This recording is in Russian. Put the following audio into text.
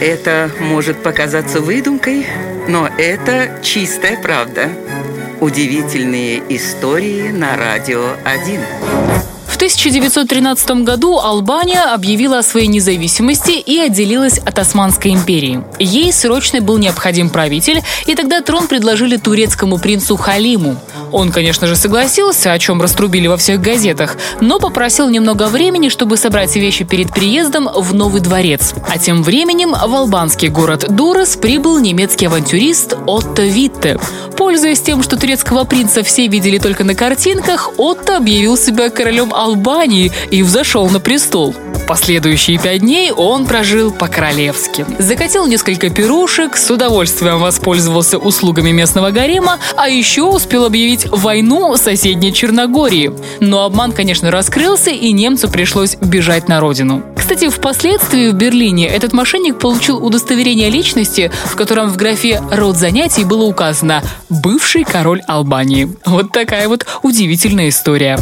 Это может показаться выдумкой, но это чистая правда. Удивительные истории на радио 1. В 1913 году Албания объявила о своей независимости и отделилась от Османской империи. Ей срочно был необходим правитель, и тогда трон предложили турецкому принцу Халиму. Он, конечно же, согласился, о чем раструбили во всех газетах, но попросил немного времени, чтобы собрать вещи перед приездом в новый дворец. А тем временем в албанский город Дурас прибыл немецкий авантюрист Отто Витте. Пользуясь тем, что турецкого принца все видели только на картинках, Отто объявил себя королем Албании и взошел на престол. Последующие пять дней он прожил по-королевски. Закатил несколько пирушек, с удовольствием воспользовался услугами местного гарема, а еще успел объявить войну соседней Черногории. Но обман, конечно, раскрылся, и немцу пришлось бежать на родину. Кстати, впоследствии в Берлине этот мошенник получил удостоверение личности, в котором в графе «род занятий» было указано «бывший король Албании». Вот такая вот удивительная история.